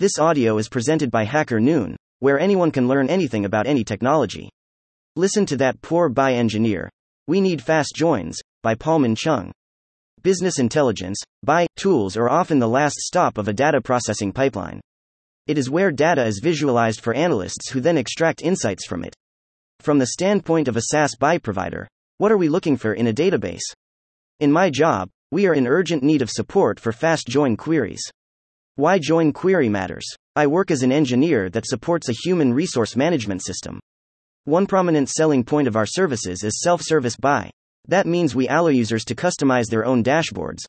This audio is presented BI Hacker Noon, where anyone can learn anything about any technology. Listen to that poor by engineer. We need fast joins, BI Paulman Chung. Business intelligence, by tools are often the last stop of a data processing pipeline. It is where data is visualized for analysts who then extract insights from it. From the standpoint of a SaaS BI provider, what are we looking for in a database? In my job, we are in urgent need of support for fast join queries. Why join query matters. I work as an engineer that supports a human resource management system. One prominent selling point of our services is self service BI. That means we allow users to customize their own dashboards.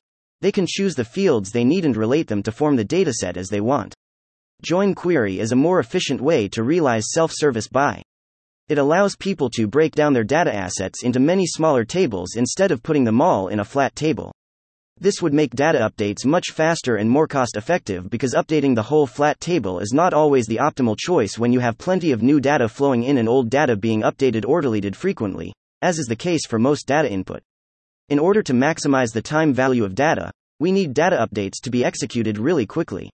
They can choose the fields they need and relate them to form the dataset as they want. Join query is a more efficient way to realize self service BI. It allows people to break down their data assets into many smaller tables instead of putting them all in a flat table. This would make data updates much faster and more cost effective because updating the whole flat table is not always the optimal choice when you have plenty of new data flowing in and old data being updated or deleted frequently, as is the case for most data input. In order to maximize the time value of data, we need data updates to be executed really quickly.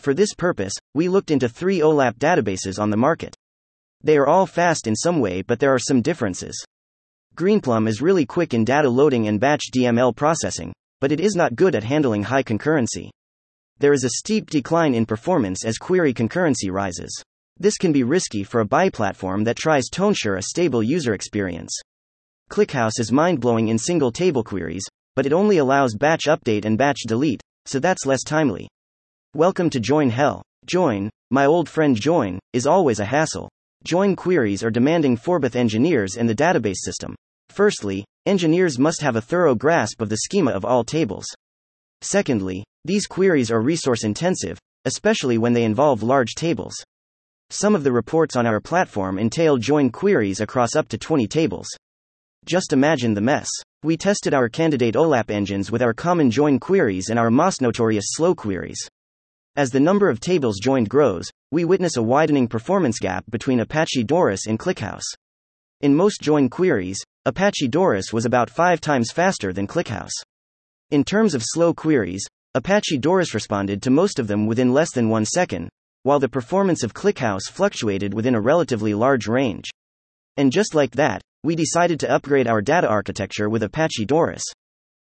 For this purpose, we looked into three OLAP databases on the market. They are all fast in some way, but there are some differences. Greenplum is really quick in data loading and batch DML processing, but it is not good at handling high concurrency. There is a steep decline in performance as query concurrency rises. This can be risky for a BI platform that tries to ensure a stable user experience. ClickHouse is mind blowing in single table queries, but it only allows batch update and batch delete, so that's less timely. Welcome to Join Hell. Join, my old friend Join, is always a hassle. Join queries are demanding for both engineers and the database system. Firstly, engineers must have a thorough grasp of the schema of all tables. Secondly, these queries are resource intensive, especially when they involve large tables. Some of the reports on our platform entail join queries across up to 20 tables. Just imagine the mess. We tested our candidate OLAP engines with our common join queries and our most notorious slow queries. As the number of tables joined grows, we witness a widening performance gap between Apache Doris and ClickHouse. In most join queries, Apache Doris was about five times faster than ClickHouse. In terms of slow queries, Apache Doris responded to most of them within less than one second, while the performance of ClickHouse fluctuated within a relatively large range. And just like that, we decided to upgrade our data architecture with Apache Doris.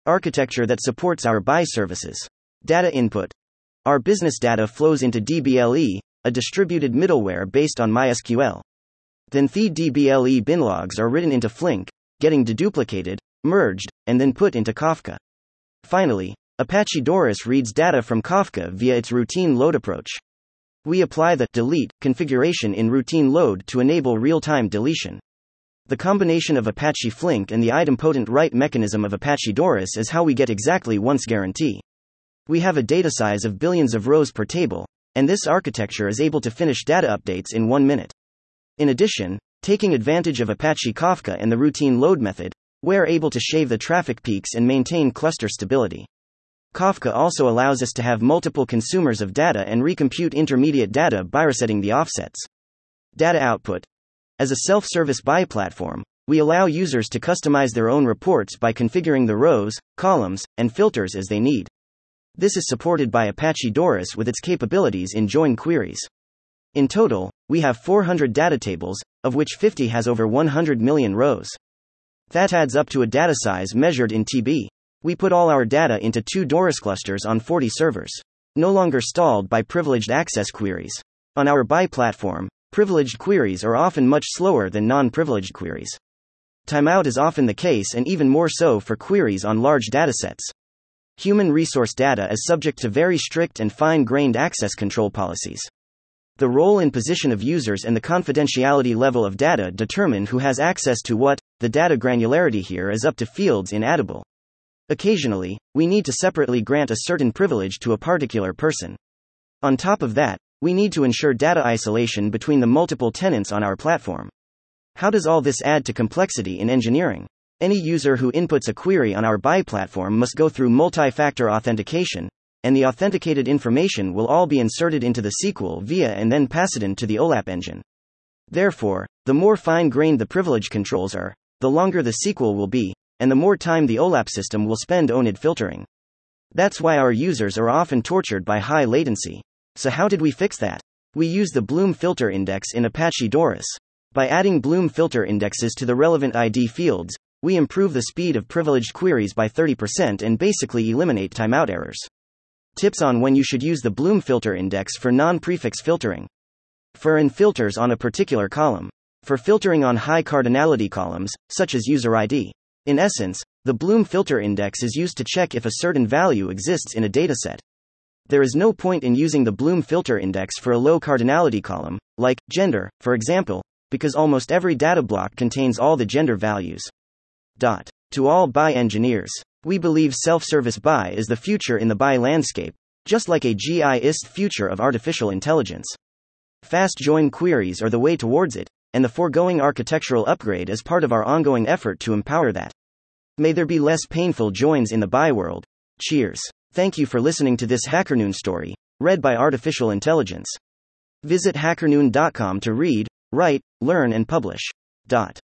Architecture that supports our BI services. Data input. Our business data flows into DBLE, a distributed middleware based on MySQL. Then the DBLE binlogs are written into Flink, getting deduplicated, merged, and then put into Kafka. Finally, Apache Doris reads data from Kafka via its routine load approach. We apply the delete configuration in routine load to enable real time deletion. The combination of Apache Flink and the idempotent write mechanism of Apache Doris is how we get exactly once guarantee. We have a data size of billions of rows per table, and this architecture is able to finish data updates in one minute. In addition, Taking advantage of Apache Kafka and the routine load method, we're able to shave the traffic peaks and maintain cluster stability. Kafka also allows us to have multiple consumers of data and recompute intermediate data by resetting the offsets. Data output. As a self service BI platform, we allow users to customize their own reports by configuring the rows, columns, and filters as they need. This is supported by Apache Doris with its capabilities in join queries. In total, we have 400 data tables, of which 50 has over 100 million rows. That adds up to a data size measured in TB. We put all our data into two Doris clusters on 40 servers. No longer stalled by privileged access queries. On our BI platform, privileged queries are often much slower than non privileged queries. Timeout is often the case and even more so for queries on large datasets. Human resource data is subject to very strict and fine grained access control policies. The role and position of users and the confidentiality level of data determine who has access to what, the data granularity here is up to fields in Addable. Occasionally, we need to separately grant a certain privilege to a particular person. On top of that, we need to ensure data isolation between the multiple tenants on our platform. How does all this add to complexity in engineering? Any user who inputs a query on our BI platform must go through multi factor authentication, and the authenticated information will all be inserted into the SQL via and then passed into the OLAP engine. Therefore, the more fine grained the privilege controls are, the longer the SQL will be, and the more time the OLAP system will spend on ONID filtering. That's why our users are often tortured by high latency. So, how did we fix that? We use the Bloom filter index in Apache Doris. By adding Bloom filter indexes to the relevant ID fields, we improve the speed of privileged queries by 30% and basically eliminate timeout errors. Tips on when you should use the Bloom filter index for non prefix filtering. For in filters on a particular column. For filtering on high cardinality columns, such as user ID. In essence, the Bloom filter index is used to check if a certain value exists in a dataset. There is no point in using the Bloom filter index for a low cardinality column, like gender, for example, because almost every data block contains all the gender values. Dot. To all BI engineers, we believe self service BI is the future in the BI landscape, just like AGI is future of artificial intelligence. Fast join queries are the way towards it, and the foregoing architectural upgrade is part of our ongoing effort to empower that. May there be less painful joins in the BI world. Cheers. Thank you for listening to this HackerNoon story, read by Artificial Intelligence. Visit hackerNoon.com to read, write, learn, and publish. Dot.